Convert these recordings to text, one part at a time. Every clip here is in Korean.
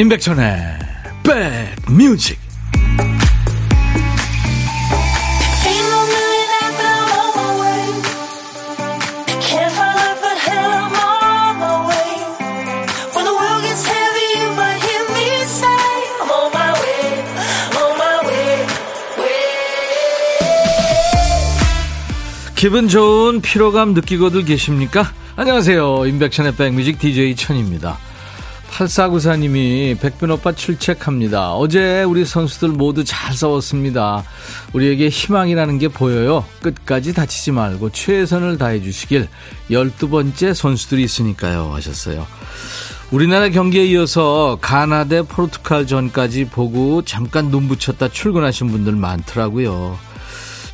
임백천의 백뮤직 기분 좋은 피로감 느끼고들 계십니까? 안녕하세요. 임백천의 백뮤직 DJ 천입니다. 8494님이 백빈 오빠 출첵합니다. 어제 우리 선수들 모두 잘 싸웠습니다. 우리에게 희망이라는 게 보여요. 끝까지 다치지 말고 최선을 다해 주시길 12번째 선수들이 있으니까요. 하셨어요. 우리나라 경기에 이어서 가나 대 포르투갈 전까지 보고 잠깐 눈 붙였다 출근하신 분들 많더라고요.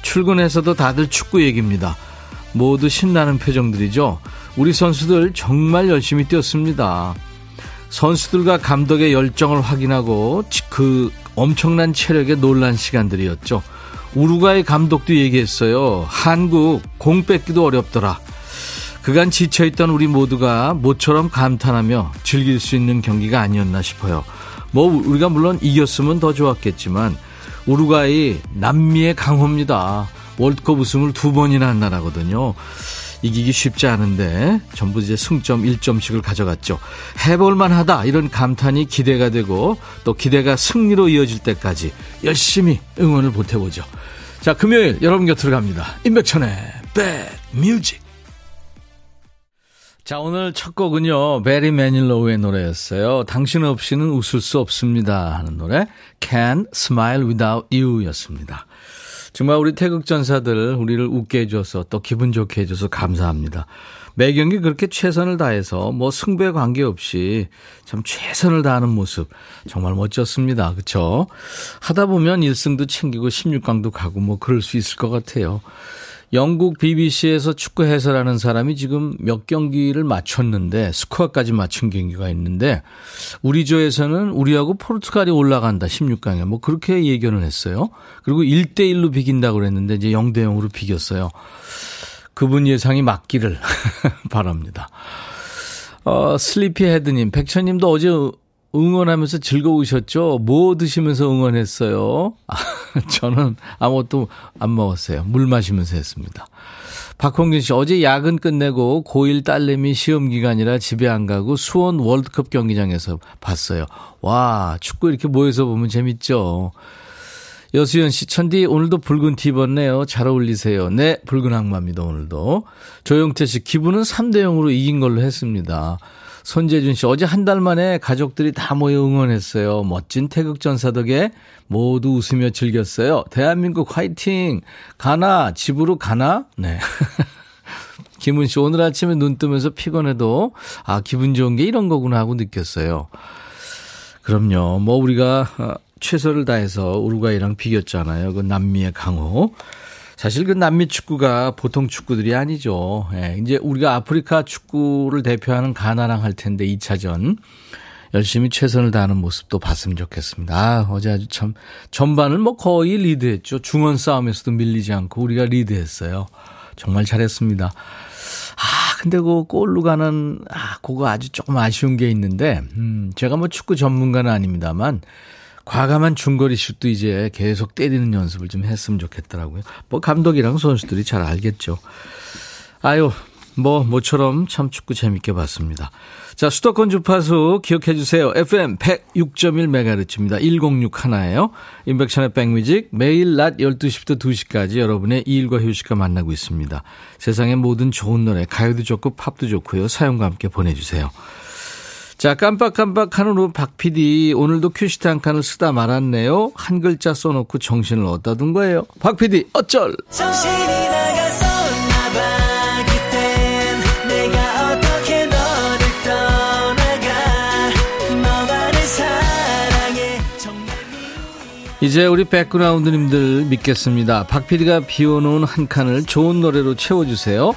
출근해서도 다들 축구 얘기입니다. 모두 신나는 표정들이죠. 우리 선수들 정말 열심히 뛰었습니다. 선수들과 감독의 열정을 확인하고 그 엄청난 체력에 놀란 시간들이었죠. 우루과이 감독도 얘기했어요. 한국 공 뺏기도 어렵더라. 그간 지쳐있던 우리 모두가 모처럼 감탄하며 즐길 수 있는 경기가 아니었나 싶어요. 뭐 우리가 물론 이겼으면 더 좋았겠지만 우루과이 남미의 강호입니다. 월드컵 우승을 두 번이나 한 나라거든요. 이기기 쉽지 않은데 전부 이제 승점 1점씩을 가져갔죠. 해볼만 하다 이런 감탄이 기대가 되고 또 기대가 승리로 이어질 때까지 열심히 응원을 보태보죠. 자 금요일 여러분 곁으로 갑니다. 임백천의 백뮤직 자 오늘 첫 곡은요 베리 매닐로우의 노래였어요. 당신 없이는 웃을 수 없습니다 하는 노래 Can't Smile Without You 였습니다. 정말 우리 태극전사들 우리를 웃게 해줘서 또 기분 좋게 해줘서 감사합니다. 매 경기 그렇게 최선을 다해서 뭐 승부에 관계없이 참 최선을 다하는 모습 정말 멋졌습니다. 그렇죠? 하다 보면 1승도 챙기고 16강도 가고 뭐 그럴 수 있을 것 같아요. 영국 BBC에서 축구 해설하는 사람이 지금 몇 경기를 맞췄는데 스코어까지 맞춘 경기가 있는데 우리 조에서는 우리하고 포르투갈이 올라간다 16강에 뭐 그렇게 예견을 했어요. 그리고 1대 1로 비긴다고 그랬는데 이제 0대 0으로 비겼어요. 그분 예상이 맞기를 바랍니다. 어, 슬리피 헤드님, 백천님도 어제 응원하면서 즐거우셨죠? 뭐 드시면서 응원했어요? 아, 저는 아무것도 안 먹었어요. 물 마시면서 했습니다. 박홍균 씨, 어제 야근 끝내고 고1 딸내미 시험 기간이라 집에 안 가고 수원 월드컵 경기장에서 봤어요. 와, 축구 이렇게 모여서 보면 재밌죠? 여수연 씨, 천디 오늘도 붉은 티 입었네요. 잘 어울리세요. 네, 붉은 악마입니다, 오늘도. 조영태 씨, 기분은 3대 0으로 이긴 걸로 했습니다. 손재준 씨, 어제 한 달 만에 가족들이 다 모여 응원했어요. 멋진 태극전사 덕에 모두 웃으며 즐겼어요. 대한민국 화이팅! 가나? 집으로 가나? 네. 김은 씨, 오늘 아침에 눈 뜨면서 피곤해도, 아, 기분 좋은 게 이런 거구나 하고 느꼈어요. 그럼요. 뭐, 우리가 어, 최선을 다해서 우루과이랑 비겼잖아요. 그 남미의 강호. 사실 그 남미 축구가 보통 축구들이 아니죠. 예, 이제 우리가 아프리카 축구를 대표하는 가나랑 할 텐데 2차전 열심히 최선을 다하는 모습도 봤으면 좋겠습니다. 아, 어제 아주 참 전반을 뭐 거의 리드했죠. 중원 싸움에서도 밀리지 않고 우리가 리드했어요. 정말 잘했습니다. 아, 근데 그 골로 가는 아, 그거 아주 조금 아쉬운 게 있는데 음, 제가 뭐 축구 전문가는 아닙니다만 과감한 중거리 슛도 이제 계속 때리는 연습을 좀 했으면 좋겠더라고요. 뭐 감독이랑 선수들이 잘 알겠죠. 아유, 뭐, 모처럼 참 축구 재밌게 봤습니다. 자, 수도권 주파수 기억해 주세요. FM 106.1MHz입니다. 106 하나예요. 인백션의 백뮤직 매일 낮 12시부터 2시까지 여러분의 일과 휴식과 만나고 있습니다. 세상의 모든 좋은 노래, 가요도 좋고 팝도 좋고요. 사용과 함께 보내주세요. 자, 깜빡깜빡하는 후박 PD, 오늘도 큐시트 한 칸을 쓰다 말았네요. 한 글자 써놓고 정신을 얻다 둔 거예요. 박 PD, 어쩔! 이제 우리 백그라운드님들 믿겠습니다. 박 PD가 비워놓은 한 칸을 좋은 노래로 채워주세요.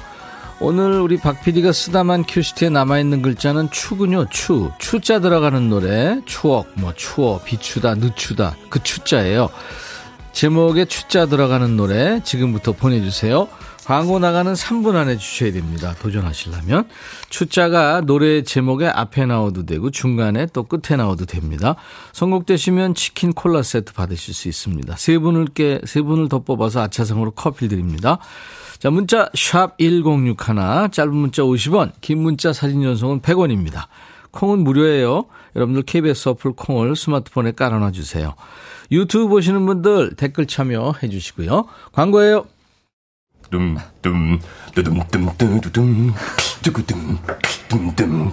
오늘 우리 박 PD가 쓰다만 큐시트에 남아있는 글자는 추군요, 추. 추자 들어가는 노래. 추억, 뭐, 추억, 비추다, 늦추다. 그 추자예요. 제목에 추자 들어가는 노래 지금부터 보내주세요. 광고 나가는 3분 안에 주셔야 됩니다. 도전하시려면. 추자가 노래 제목에 앞에 나와도 되고 중간에 또 끝에 나와도 됩니다. 선곡되시면 치킨 콜라 세트 받으실 수 있습니다. 세 분을 께, 세 분을 더 뽑아서 아차상으로 커피 드립니다. 자, 문자 샵 1061, 짧은 문자 50원, 긴 문자 사진 전송은 100원입니다. 콩은 무료예요. 여러분들 KBS 어플 콩을 스마트폰에 깔아놔 주세요. 유튜브 보시는 분들 댓글 참여해 주시고요. 광고예요. 둠둠 뚜둠 뚜두둠 뚜구둠 뚜둠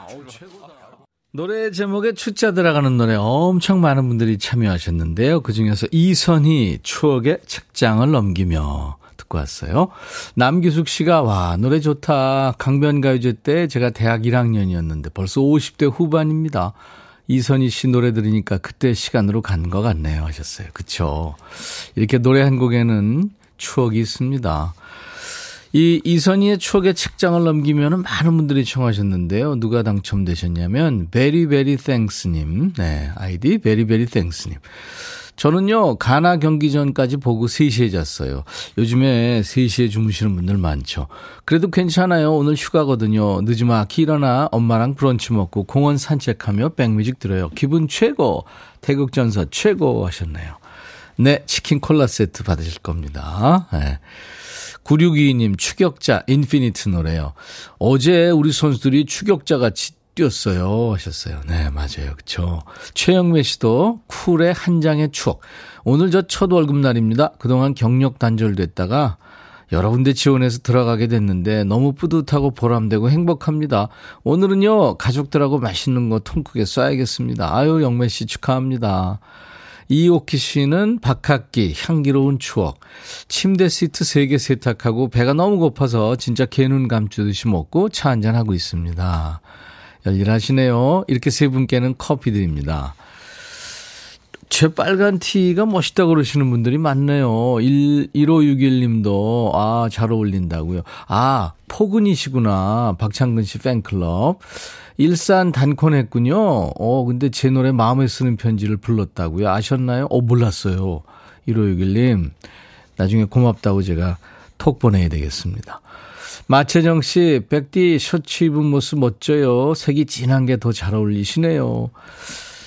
노래 제목에 추자 들어가는 노래 엄청 많은 분들이 참여하셨는데요. 그중에서 이선희 추억의 책장을 넘기며 듣고 왔어요. 남기숙 씨가 와 노래 좋다. 강변가요제 때 제가 대학 1학년이었는데 벌써 50대 후반입니다. 이선희 씨 노래 들으니까 그때 시간으로 간 것 같네요 하셨어요. 그쵸. 이렇게 노래 한 곡에는 추억이 있습니다. 이 이선희의 추억의 책장을 넘기면 많은 분들이 청하셨는데요. 누가 당첨되셨냐면 베리베리 땡스님. 네, 아이디 베리베리 땡스님. 저는요, 가나 경기 전까지 보고 3시에 잤어요. 요즘에 3시에 주무시는 분들 많죠. 그래도 괜찮아요. 오늘 휴가거든요. 늦지막히 일어나 엄마랑 브런치 먹고 공원 산책하며 백뮤직 들어요. 기분 최고. 태극전사 최고 하셨네요. 네, 치킨 콜라 세트 받으실 겁니다. 네. 9622님, 추격자, 인피니트 노래요. 어제 우리 선수들이 추격자 같이 뛰었어요. 하셨어요. 네, 맞아요. 그쵸. 최영매 씨도 쿨의 한 장의 추억. 오늘 저 첫 월급 날입니다. 그동안 경력 단절됐다가 여러 군데 지원해서 들어가게 됐는데 너무 뿌듯하고 보람되고 행복합니다. 오늘은요, 가족들하고 맛있는 거 통크게 쏴야겠습니다. 아유, 영매 씨 축하합니다. 이오키 씨는 박학기, 향기로운 추억. 침대 시트 3개 세탁하고 배가 너무 고파서 진짜 개눈 감추듯이 먹고 차 한잔하고 있습니다. 열일하시네요. 이렇게 세 분께는 커피 드립니다. 제 빨간 티가 멋있다고 그러시는 분들이 많네요. 1, 1561님도, 아, 잘 어울린다고요. 아, 포근이시구나. 박창근 씨 팬클럽. 일산 단콘 했군요. 어, 근데 제 노래 마음에 쓰는 편지를 불렀다고요. 아셨나요? 어, 몰랐어요. 1561님. 나중에 고맙다고 제가 톡 보내야 되겠습니다. 마채정 씨, 백디 셔츠 입은 모습 멋져요. 색이 진한 게 더 잘 어울리시네요.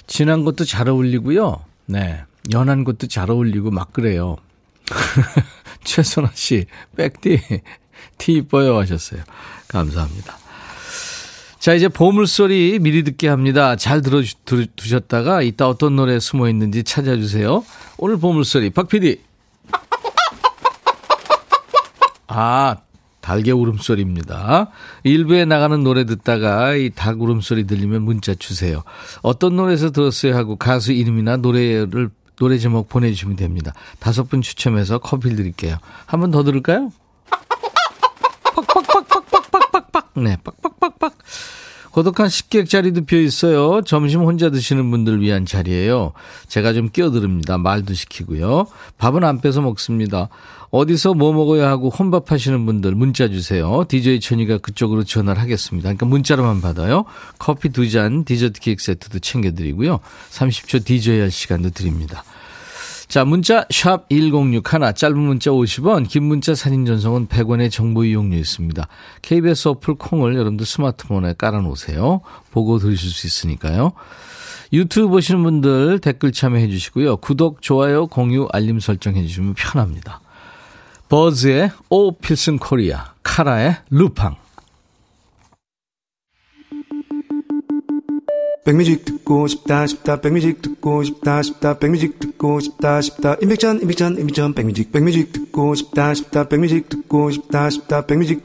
진한 것도 잘 어울리고요. 네. 연한 것도 잘 어울리고 막 그래요. 최선아 씨, 백디, 티 이뻐요 하셨어요. 감사합니다. 자, 이제 보물소리 미리 듣게 합니다. 잘 들어두셨다가 이따 어떤 노래 숨어 있는지 찾아주세요. 오늘 보물소리, 박 PD. 아, 달개 울음소리입니다. 일부에 나가는 노래 듣다가 이 닭 울음소리 들리면 문자 주세요. 어떤 노래에서 들었어요 하고 가수 이름이나 노래를 노래 제목 보내주시면 됩니다. 다섯 분 추첨해서 커피 드릴게요. 한 번 더 들을까요? 빡빡빡빡빡빡빡빡. 네, 빡빡빡빡. 고독한 식객 자리도 비어 있어요. 점심 혼자 드시는 분들 위한 자리예요. 제가 좀 끼어들습니다. 말도 시키고요. 밥은 안 빼서 먹습니다. 어디서 뭐 먹어야 하고 혼밥 하시는 분들 문자 주세요. DJ 천이가 그쪽으로 전화를 하겠습니다. 그러니까 문자로만 받아요. 커피 두 잔, 디저트 케이크 세트도 챙겨드리고요. 30초 DJ 할 시간도 드립니다. 자, 문자 샵 1061, 짧은 문자 50원, 긴 문자 사진 전송은 100원의 정보 이용료 있습니다. KBS 어플 콩을 여러분들 스마트폰에 깔아놓으세요. 보고 들으실 수 있으니까요. 유튜브 보시는 분들 댓글 참여해 주시고요. 구독, 좋아요, 공유, 알림 설정해 주시면 편합니다. 버즈의 오 필슨 코리아, 카라의 루팡. 백뮤직 듣고 싶다 싶다 백뮤직 듣고 싶다 싶다 백뮤직 듣고 싶다 싶다 임백천 임백천 임백천 백뮤직 백뮤직 듣고 싶다 싶다 백뮤직 듣고 싶다 싶다 백뮤직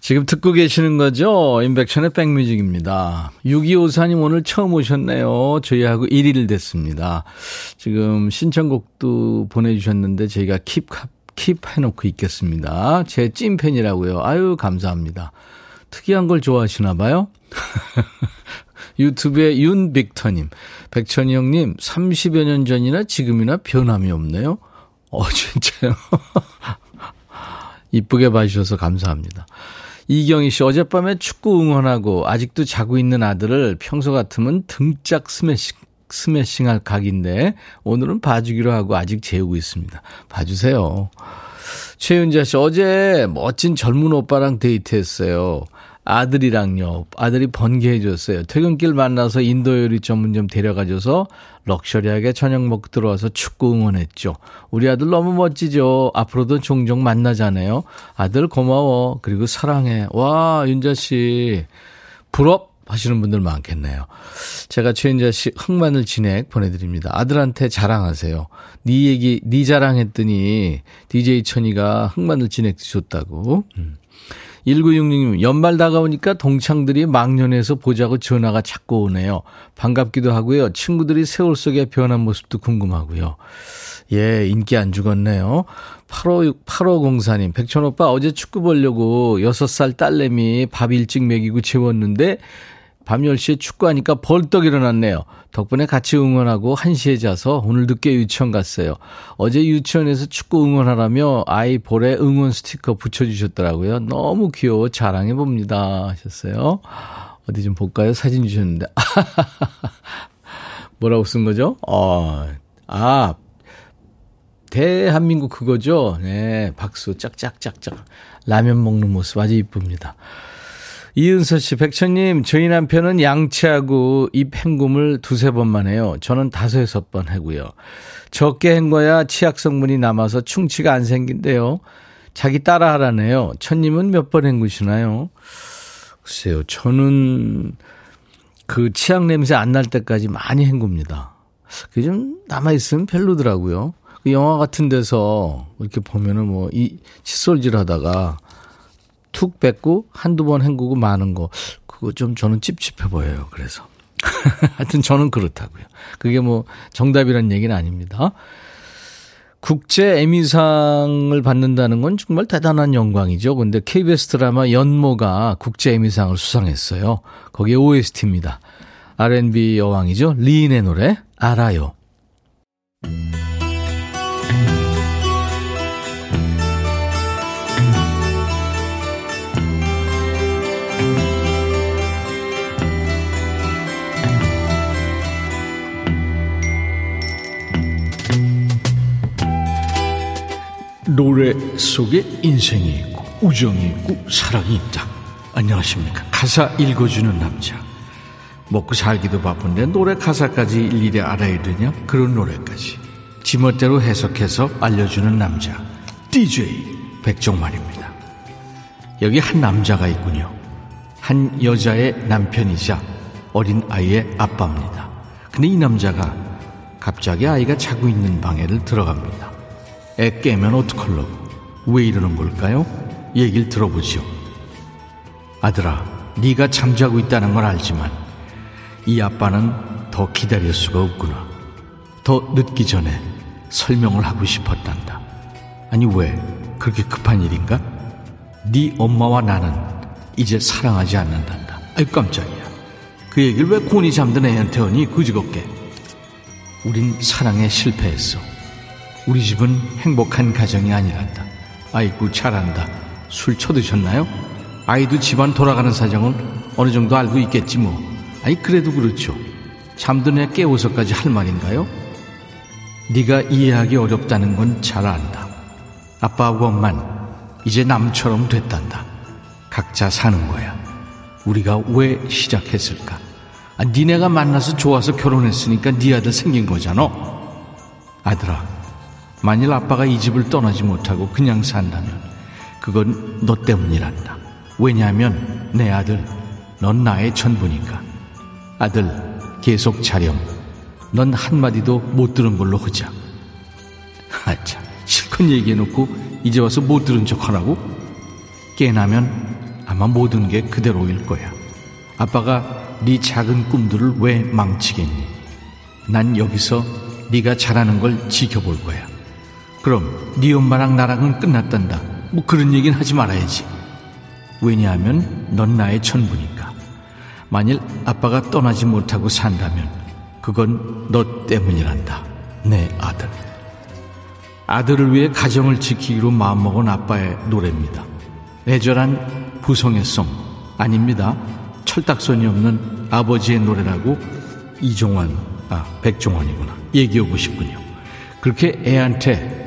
지금 듣고 계시는 거죠? 인백션의 백뮤직입니다. 6254님 오늘 처음 오셨네요. 저희하고 1일 됐습니다. 지금 신청곡도 보내주셨는데 저희가 킵, 킵 해놓고 있겠습니다. 제 찐팬이라고요. 아유, 감사합니다. 특이한 걸 좋아하시나 봐요? 유튜브에 윤빅터님, 백천이 형님, 30여 년 전이나 지금이나 변함이 없네요. 어, 진짜요? 이쁘게 봐주셔서 감사합니다. 이경희 씨, 어젯밤에 축구 응원하고 아직도 자고 있는 아들을 평소 같으면 등짝 스매싱, 스매싱 할 각인데 오늘은 봐주기로 하고 아직 재우고 있습니다. 봐주세요. 최윤자 씨, 어제 멋진 젊은 오빠랑 데이트했어요. 아들이랑요. 아들이 번개해 줬어요. 퇴근길 만나서 인도 요리 전문점 데려가 줘서 럭셔리하게 저녁 먹고 들어와서 축구 응원했죠. 우리 아들 너무 멋지죠. 앞으로도 종종 만나자네요. 아들 고마워. 그리고 사랑해. 와, 윤자 씨. 부럽 하시는 분들 많겠네요. 제가 최윤자 씨 흑마늘 진액 보내드립니다. 아들한테 자랑하세요. 네 얘기, 네 자랑했더니 DJ 천이가 흑마늘 진액 주셨다고. 음. 1966님, 연말 다가오니까 동창들이 망년에서 보자고 전화가 자꾸 오네요. 반갑기도 하고요. 친구들이 세월 속에 변한 모습도 궁금하고요. 예, 인기 안 죽었네요. 85, 8504님, 백천오빠 어제 축구 보려고 6살 딸내미 밥 일찍 먹이고 재웠는데 밤 10시에 축구하니까 벌떡 일어났네요. 덕분에 같이 응원하고 1시에 자서 오늘 늦게 유치원 갔어요. 어제 유치원에서 축구 응원하라며 아이 볼에 응원 스티커 붙여주셨더라고요. 너무 귀여워 자랑해봅니다. 하셨어요. 어디 좀 볼까요? 사진 주셨는데. 뭐라고 쓴 거죠? 어, 아, 대한민국 그거죠? 네, 박수 짝짝짝짝. 라면 먹는 모습 아주 이쁩니다. 이은서 씨, 백천님, 저희 남편은 양치하고 입 헹굼을 두세 번만 해요. 저는 다섯, 여섯 번 하고요. 적게 헹궈야 치약 성분이 남아서 충치가 안 생긴대요. 자기 따라 하라네요. 천님은 몇 번 헹구시나요? 글쎄요, 저는 그 치약 냄새 안 날 때까지 많이 헹굽니다. 그게 좀 남아있으면 별로더라고요. 그 영화 같은 데서 이렇게 보면은 뭐 이 칫솔질 하다가 툭 뱉고 한두 번 헹구고 마는 거 그거 좀 저는 찝찝해 보여요. 그래서 하여튼 저는 그렇다고요. 그게 뭐 정답이란 얘기는 아닙니다. 국제 에미상을 받는다는 건 정말 대단한 영광이죠. 근데 KBS 드라마 연모가 국제 에미상을 수상했어요. 거기에 OST입니다. R&B 여왕이죠. 리인의 노래 알아요. 노래 속에 인생이 있고 우정이 있고 사랑이 있다. 안녕하십니까. 가사 읽어주는 남자. 먹고 살기도 바쁜데 노래 가사까지 일일이 알아야 되냐? 그런 노래까지. 지멋대로 해석해서 알려주는 남자. DJ 백종만입니다. 여기 한 남자가 있군요. 한 여자의 남편이자 어린 아이의 아빠입니다. 근데 이 남자가 갑자기 아이가 자고 있는 방에를 들어갑니다. 애 깨면 어떡할라고? 왜 이러는 걸까요? 얘기를 들어보죠. 아들아, 네가 잠자고 있다는 걸 알지만 이 아빠는 더 기다릴 수가 없구나. 더 늦기 전에 설명을 하고 싶었단다. 아니 왜 그렇게 급한 일인가? 네 엄마와 나는 이제 사랑하지 않는단다. 아이 깜짝이야. 그 얘기를 왜 곤이 잠든 애한테 하니 그지겁게. 우린 사랑에 실패했어. 우리 집은 행복한 가정이 아니란다. 아이고 잘한다. 술 쳐드셨나요? 아이도 집안 돌아가는 사정은 어느 정도 알고 있겠지 뭐. 아니 그래도 그렇죠. 잠든 애 깨워서까지 할 말인가요? 네가 이해하기 어렵다는 건 잘 안다. 아빠하고 엄만 이제 남처럼 됐단다. 각자 사는 거야. 우리가 왜 시작했을까? 아, 니네가 만나서 좋아서 결혼했으니까 네 아들 생긴 거잖아. 아들아, 만일 아빠가 이 집을 떠나지 못하고 그냥 산다면 그건 너 때문이란다. 왜냐하면 내 아들, 넌 나의 전부니까. 아들, 계속 자렴. 넌 한마디도 못 들은 걸로 하자. 아차, 실컷 얘기해놓고 이제 와서 못 들은 척 하라고? 깨나면 아마 모든 게 그대로일 거야. 아빠가 네 작은 꿈들을 왜 망치겠니? 난 여기서 네가 잘하는 걸 지켜볼 거야. 그럼 네 엄마랑 나랑은 끝났단다. 뭐 그런 얘기는 하지 말아야지. 왜냐하면 넌 나의 전부니까. 만일 아빠가 떠나지 못하고 산다면 그건 너 때문이란다. 내 아들. 아들을 위해 가정을 지키기로 마음먹은 아빠의 노래입니다. 애절한 부성의 송 아닙니다. 철딱선이 없는 아버지의 노래라고 이종환, 아, 백종원이구나. 얘기하고 싶군요. 그렇게 애한테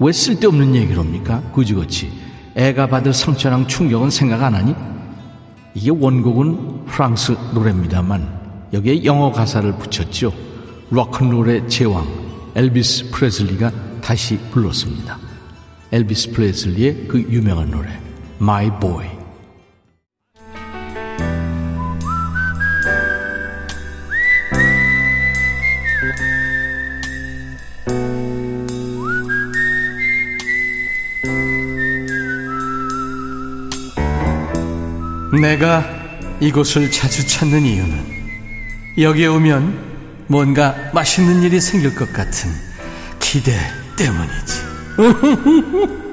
왜 쓸데없는 얘기를 합니까? 그지그지. 애가 받을 상처랑 충격은 생각 안 하니? 이게 원곡은 프랑스 노래입니다만 여기에 영어 가사를 붙였죠. 록큰롤의 제왕 엘비스 프레슬리가 다시 불렀습니다. 엘비스 프레슬리의 그 유명한 노래 My Boy 내가 이곳을 자주 찾는 이유는 여기에 오면 뭔가 맛있는 일이 생길 것 같은 기대 때문이지.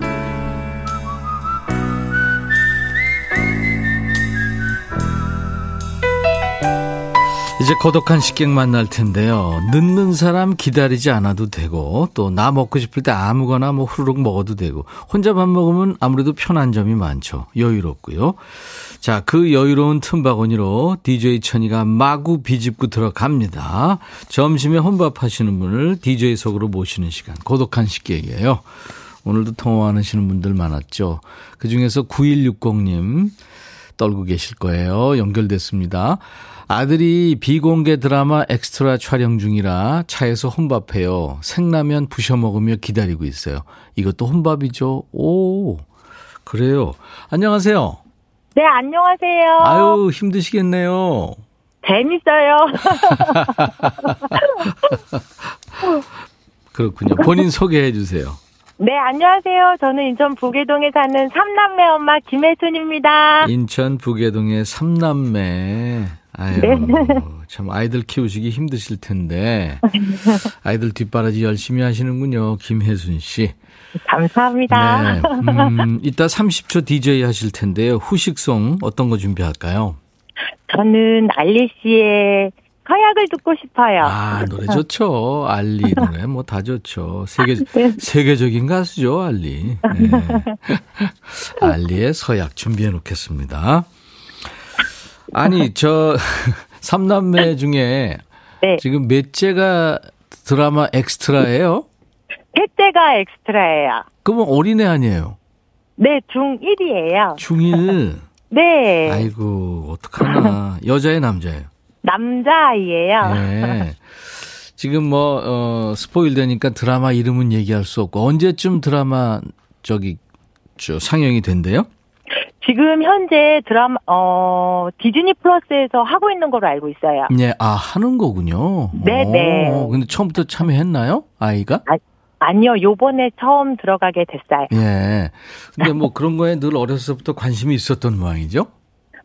이제 고독한 식객 만날 텐데요. 늦는 사람 기다리지 않아도 되고 또 나 먹고 싶을 때 아무거나 뭐 후루룩 먹어도 되고 혼자 밥 먹으면 아무래도 편한 점이 많죠. 여유롭고요. 자, 그 여유로운 틈바구니로 DJ 천이가 마구 비집고 들어갑니다. 점심에 혼밥 하시는 분을 DJ 속으로 모시는 시간. 고독한 식객이에요. 오늘도 통화하시는 분들 많았죠. 그 중에서 9160님 떨고 계실 거예요. 연결됐습니다. 아들이 비공개 드라마 엑스트라 촬영 중이라 차에서 혼밥해요. 생라면 부셔 먹으며 기다리고 있어요. 이것도 혼밥이죠. 오, 그래요. 안녕하세요. 네, 안녕하세요. 아유, 힘드시겠네요. 재밌어요. 그렇군요. 본인 소개해 주세요. 네, 안녕하세요. 저는 인천 부계동에 사는 삼남매 엄마 김혜순입니다. 인천 부계동의 삼남매. 아유, 네. 참 아이들 키우시기 힘드실 텐데 아이들 뒷바라지 열심히 하시는군요. 김혜순 씨. 감사합니다. 네. 음, 이따 30초 DJ 하실 텐데요. 후식송 어떤 거 준비할까요? 저는 알리 씨의 서약을 듣고 싶어요. 아, 노래 좋죠. 알리 노래 뭐 다 좋죠. 세계 네. 세계적인 가수죠, 알리. 네. 알리의 서약 준비해 놓겠습니다. 아니, 저 삼남매 중에 네. 지금 몇째가 드라마 엑스트라예요? 셋째가 엑스트라예요. 그러면 어린애 아니에요? 네, 중1이에요. 중1. 네, 아이고, 어떡하나. 여자예요, 남자예요? 남자아이예요. 네. 지금 뭐, 어, spoil 되니까 드라마 이름은 얘기할 수 없고, 언제쯤 드라마, 저기, 저, 상영이 된대요? 지금 현재 드라마, 어, 디즈니 플러스에서 하고 있는 걸로 알고 있어요. 예, 아, 하는 거군요. 네네. 오, 근데 처음부터 참여했나요? 아이가? 아니요, 요번에 처음 들어가게 됐어요. 예. 근데 뭐 그런 거에 늘 어려서부터 관심이 있었던 모양이죠?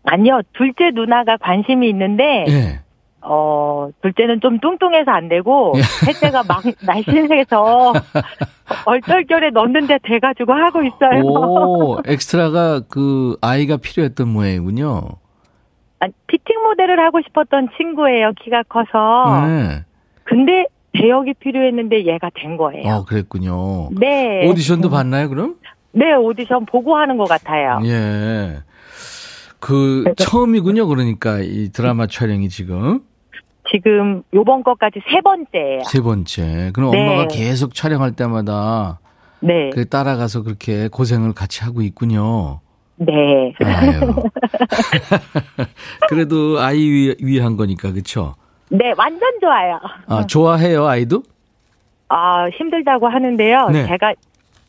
아니요, 둘째 누나가 관심이 있는데, 예. 어, 둘째는 좀 뚱뚱해서 안 되고, 예. 셋째가 막 날씬해서 얼떨결에 넣는데 돼가지고 하고 있어요. 오, 엑스트라가 그 아이가 필요했던 모양이군요. 아, 피팅 모델을 하고 싶었던 친구예요, 키가 커서. 네. 근데 대역이 필요했는데 얘가 된 거예요. 어, 그랬군요. 네. 오디션도 봤나요, 그럼? 네, 오디션 보고 하는 것 같아요. 예. 그, 처음이군요, 그러니까, 이 드라마 촬영이 지금. 지금 요번 것까지 세 번째예요. 세 번째. 그럼 네. 엄마가 계속 촬영할 때마다 네. 그 따라가서 그렇게 고생을 같이 하고 있군요. 네. 그래도 아이 위, 위한 거니까 그렇죠? 네, 완전 좋아요. 아, 좋아해요, 아이도? 아, 힘들다고 하는데요. 네. 제가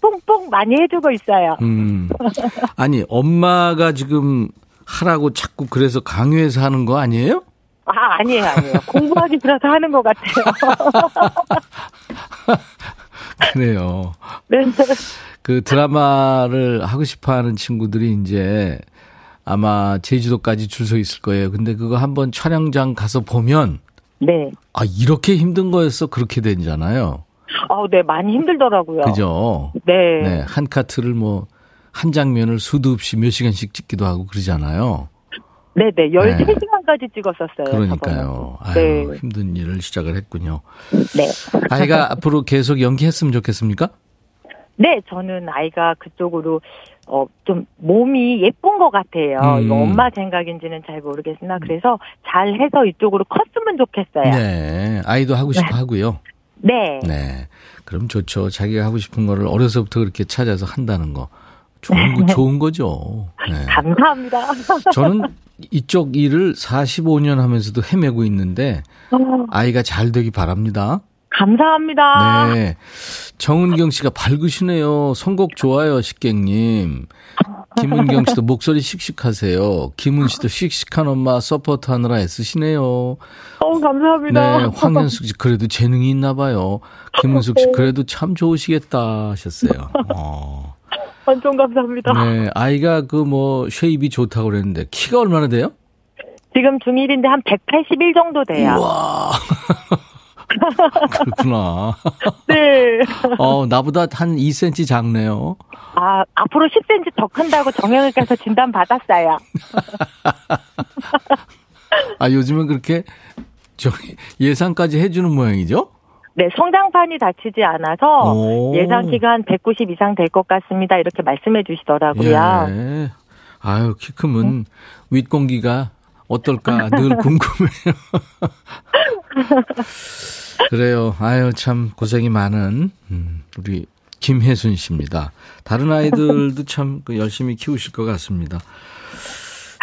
뽕뽕 많이 해주고 있어요. 음. 아니, 엄마가 지금 하라고 자꾸 그래서 강요해서 하는 거 아니에요? 아, 아니에요, 아니에요. 공부하기 싫어서 하는 것 같아요. 그래요. 네. 그 드라마를 하고 싶어 하는 친구들이 이제 아마 제주도까지 줄 서 있을 거예요. 근데 그거 한번 촬영장 가서 보면 네. 아, 이렇게 힘든 거였어. 그렇게 되잖아요. 아, 네, 많이 힘들더라고요. 그죠? 네. 네. 한 카트를 뭐, 한 장면을 수도 없이 몇 시간씩 찍기도 하고 그러잖아요. 네네, 13시간까지 찍었었어요. 그러니까요. 아유, 저번에. 힘든 일을 시작을 했군요. 네. 네. 아이가 앞으로 계속 연기했으면 좋겠습니까? 네, 저는 아이가 그쪽으로, 어, 좀 몸이 예쁜 것 같아요. 음. 이거 엄마 생각인지는 잘 모르겠으나, 그래서 잘 해서 이쪽으로 컸으면 좋겠어요. 네. 아이도 하고 싶어 하고요. 네. 네. 그럼 좋죠. 자기가 하고 싶은 거를 어려서부터 그렇게 찾아서 한다는 거. 좋은, 거, 좋은 거죠. 네. 감사합니다. 저는 이쪽 일을 45년 하면서도 헤매고 있는데 아이가 잘 되기 바랍니다. 감사합니다. 네. 정은경 씨가 밝으시네요. 선곡 좋아요, 식객님. 김은경 씨도 목소리 씩씩하세요. 김은 씨도 씩씩한 엄마 support 하느라 애쓰시네요. 어, 감사합니다. 네, 황현숙 씨 그래도 재능이 있나 봐요. 김은숙 씨 그래도 참 좋으시겠다 하셨어요. 어. 완전 감사합니다. 네, 아이가 그 뭐 쉐입이 좋다고 그랬는데 키가 얼마나 돼요? 지금 중1인데 한 181 정도 돼요. 우와. 그렇구나. 네. 어, 나보다 한 2cm 작네요. 아, 앞으로 10cm 더 큰다고 정형외과에서 진단 받았어요. 아, 요즘은 그렇게 저기 예상까지 해주는 모양이죠? 네, 성장판이 다치지 않아서 오. 예상 기간 190 이상 될 것 같습니다. 이렇게 말씀해 주시더라고요. 예. 아유, 키 크면 윗공기가 어떨까 늘 궁금해요. 그래요. 아유, 참 고생이 많은, 음, 우리 김혜순 씨입니다. 다른 아이들도 참그 열심히 키우실 것 같습니다.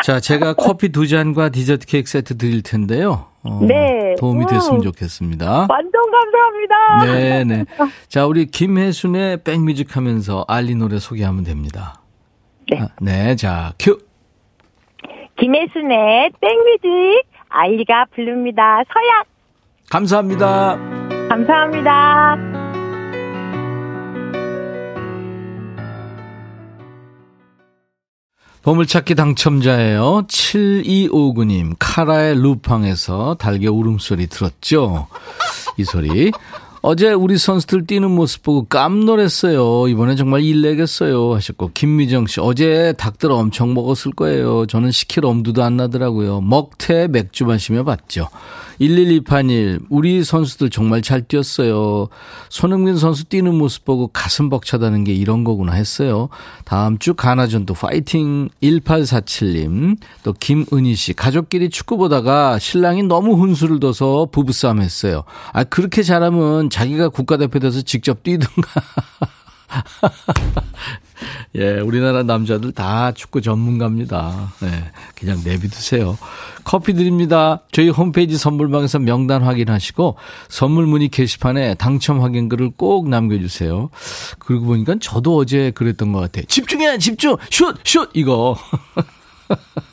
자, 제가 커피 두 잔과 디저트 케이크 세트 드릴 텐데요. 어, 네. 도움이 됐으면 음. 좋겠습니다. 완전 감사합니다. 네, 네. 자, 우리 김혜순의 백뮤직 하면서 알리 노래 소개하면 됩니다. 네. 아, 네, 자, 큐. 김혜순의 땡뮤직 아이가 부릅니다. 서약 감사합니다. 감사합니다. 보물찾기 당첨자예요. 7259님, 카라의 루팡에서 달개 울음소리 들었죠? 이 소리. 어제 우리 선수들 뛰는 모습 보고 깜놀했어요. 이번에 정말 일내겠어요. 하셨고, 김미정 씨, 어제 닭들 엄청 먹었을 거예요. 저는 시킬 엄두도 안 나더라고요. 먹태 맥주 마시며 봤죠. 11281, 우리 선수들 정말 잘 뛰었어요. 손흥민 선수 뛰는 모습 보고 가슴 벅차다는 게 이런 거구나 했어요. 다음 주 가나전도 파이팅 1847님, 또 김은희 씨, 가족끼리 축구 보다가 신랑이 너무 훈수를 둬서 부부싸움 했어요. 아, 그렇게 잘하면 자기가 국가대표 돼서 직접 뛰든가. 예, 우리나라 남자들 다 축구 전문가입니다. 네, 그냥 내비두세요. 커피 드립니다. 저희 홈페이지 선물방에서 명단 확인하시고 선물 문의 게시판에 당첨 확인글을 꼭 남겨주세요. 그러고 보니까 저도 어제 그랬던 것 같아요. 집중해, 집중, 슛, 슛 이거.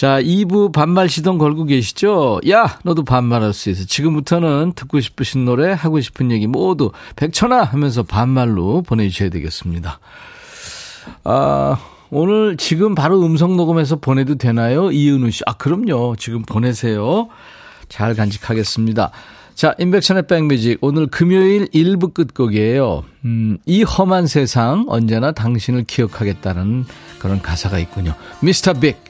자, 2부 반말 시동 걸고 계시죠? 야, 너도 반말할 수 있어. 지금부터는 듣고 싶으신 노래, 하고 싶은 얘기 모두 백천아 하면서 반말로 보내주셔야 되겠습니다. 아, 오늘 지금 바로 음성 녹음해서 보내도 되나요? 이은우 씨. 아, 그럼요. 지금 보내세요. 잘 간직하겠습니다. 자, 인백션의 백뮤직. 오늘 금요일 1부 끝곡이에요. 음, 이 험한 세상, 언제나 당신을 기억하겠다는 그런 가사가 있군요. 미스터 빅,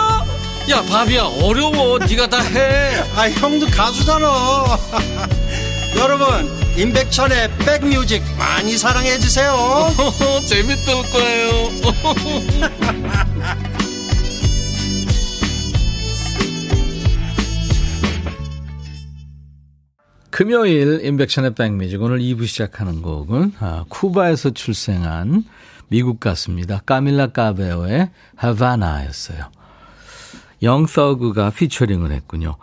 야 바비야 어려워 네가 다 해. 아 형도 가수잖아 여러분 임백천의 백뮤직 많이 사랑해 주세요 재밌을 거예요. 금요일 인백션의 백뮤직 오늘 2부 시작하는 곡은 아, 쿠바에서 출생한 미국 가수입니다. Camila Cabello의 Havana였어요. Young Thug가 피처링을 했군요.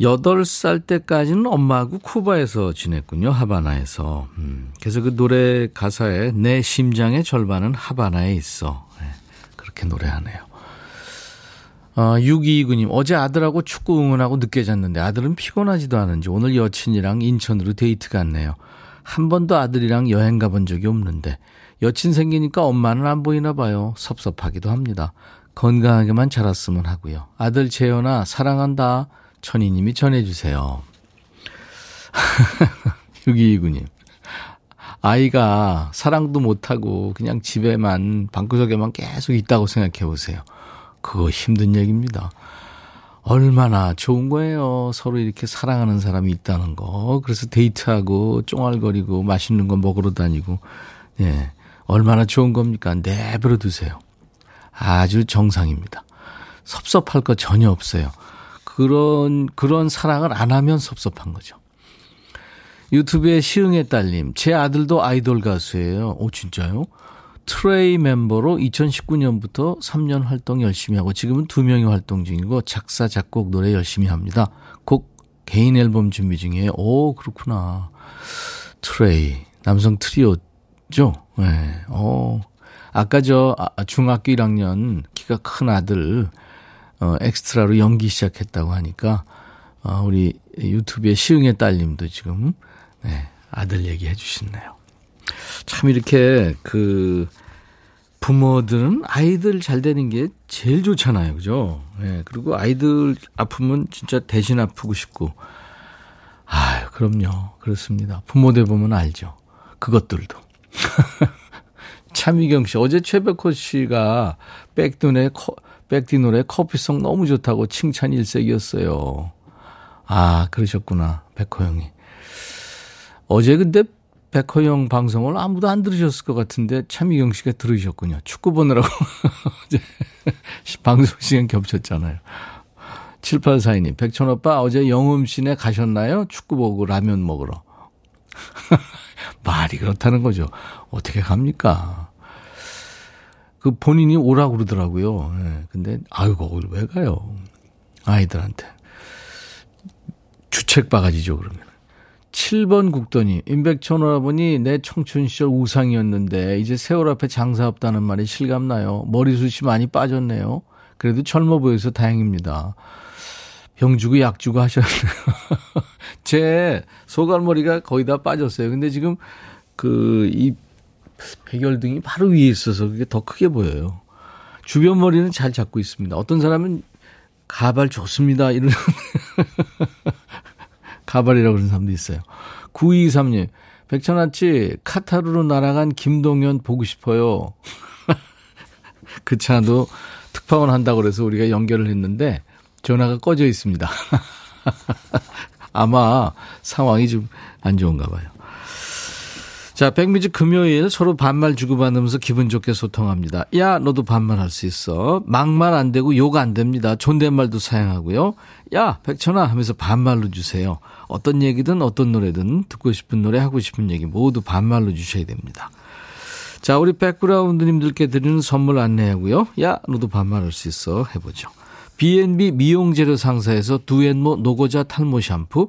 8살 때까지는 엄마하고 쿠바에서 지냈군요. 하바나에서. 음, 그래서 그 노래 가사에 내 심장의 절반은 하바나에 있어. 네, 그렇게 노래하네요. 어, 6229님, 어제 아들하고 축구 응원하고 늦게 잤는데 아들은 피곤하지도 않은지 오늘 여친이랑 인천으로 데이트 갔네요. 한 번도 아들이랑 여행 가본 적이 없는데 여친 생기니까 엄마는 안 보이나 봐요. 섭섭하기도 합니다. 건강하게만 자랐으면 하고요. 아들 재현아 사랑한다. 천희님이 전해주세요. 6229님. 아이가 사랑도 못하고 그냥 집에만 방구석에만 계속 있다고 생각해 보세요. 그거 힘든 얘기입니다. 얼마나 좋은 거예요. 서로 이렇게 사랑하는 사람이 있다는 거. 그래서 데이트하고 쫑알거리고 맛있는 거 먹으러 다니고. 예. 얼마나 좋은 겁니까? 내버려 두세요. 아주 정상입니다. 섭섭할 거 전혀 없어요. 그런, 그런 사랑을 안 하면 섭섭한 거죠. 유튜브에 시흥의 딸님, 제 아들도 아이돌 가수예요. 오, 진짜요? 트레이 멤버로 2019년부터 3년 활동 열심히 하고 지금은 두 명이 활동 중이고 작사, 작곡, 노래 열심히 합니다. 곡 개인 앨범 준비 중이에요. 오, 그렇구나. 트레이. 남성 트리오죠? 네. 어. 아까 저 아, 중학교 1학년 키가 큰 아들 어 엑스트라로 연기 시작했다고 하니까 어 우리 유튜브에 시흥의 딸님도 지금 네, 아들 얘기해 주시네요. 참 이렇게 그 부모들은 아이들 잘 되는 게 제일 좋잖아요. 그죠? 예. 네, 그리고 아이들 아프면 진짜 대신 아프고 싶고. 아유, 그럼요. 그렇습니다. 부모들 보면 알죠. 그것들도. 차미경 씨, 어제 최백호 씨가 백눈의 백디 노래 커피송 너무 좋다고 칭찬 일색이었어요. 아, 그러셨구나. 백호 형이. 어제 근데 백호 형 방송을 아무도 안 들으셨을 것 같은데 차미경 씨가 들으셨군요. 축구 보느라고 방송 시간 겹쳤잖아요. 7842님, 백천 오빠 어제 영음신에 가셨나요? 축구 보고 라면 먹으러. 말이 그렇다는 거죠. 어떻게 갑니까? 그 본인이 오라고 그러더라고요. 예. 근데, 아유, 거길 왜 가요? 아이들한테. 주책 바가지죠, 그러면. 7번 국더니, 임백천 오라버니 내 청춘 시절 우상이었는데, 이제 세월 앞에 장사 없다는 말이 실감나요. 머리숱이 많이 빠졌네요. 그래도 젊어 보여서 다행입니다. 병 주고 약 주고 하셨네요. 제 소갈머리가 거의 다 빠졌어요. 근데 지금 그 이 백열등이 바로 위에 있어서 그게 더 크게 보여요. 주변 머리는 잘 잡고 있습니다. 어떤 사람은 가발 좋습니다. 이런 가발이라고 그러는 사람도 있어요. 9223님, 백천아치 카타르로 날아간 김동현 보고 싶어요. 그 차도 특파원 한다고 그래서 우리가 연결을 했는데 전화가 꺼져 있습니다. 아마 상황이 좀 안 좋은가 봐요. 자, 백미지 금요일 서로 반말 주고받으면서 기분 좋게 소통합니다. 야, 너도 반말할 수 있어. 막말 안 되고 욕 안 됩니다. 존댓말도 사용하고요. 야, 백천아 하면서 반말로 주세요. 어떤 얘기든 어떤 노래든 듣고 싶은 노래 하고 싶은 얘기 모두 반말로 주셔야 됩니다. 자, 우리 백그라운드님들께 드리는 선물 안내하고요. 야, 너도 반말할 수 있어. 해보죠. B&B 미용재료 상사에서 두앤모 노고자 탈모 샴푸,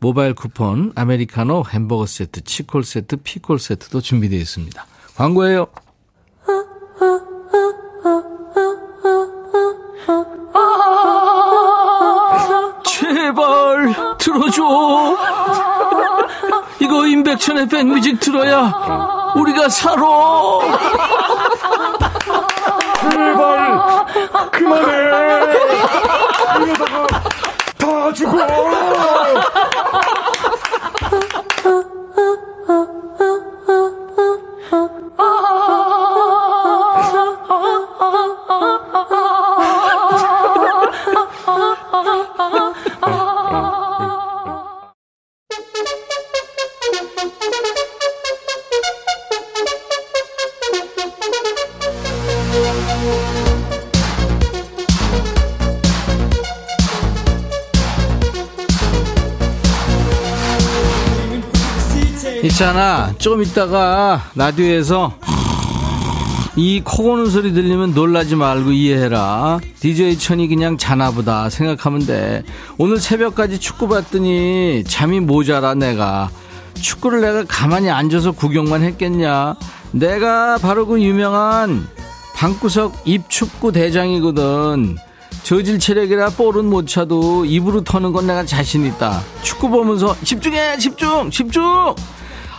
모바일 쿠폰, 아메리카노, 햄버거 세트, 치콜 세트, 피콜 세트도 준비되어 있습니다. 광고예요. 제발 들어줘. 이거 임백천의 백뮤직 들어야 우리가 살아. 제발 그만해. 이러다가 다 죽어. 있잖아. 좀 이따가 라디오에서 이 코 고는 소리 들리면 놀라지 말고 이해해라. DJ 천이 그냥 자나보다 생각하면 돼. 오늘 새벽까지 축구 봤더니 잠이 모자라 내가. 축구를 내가 가만히 앉아서 구경만 했겠냐? 내가 바로 그 유명한 방구석 입축구 대장이거든. 저질 체력이라 볼은 못 차도 입으로 터는 건 내가 자신 있다. 축구 보면서 집중해 집중 집중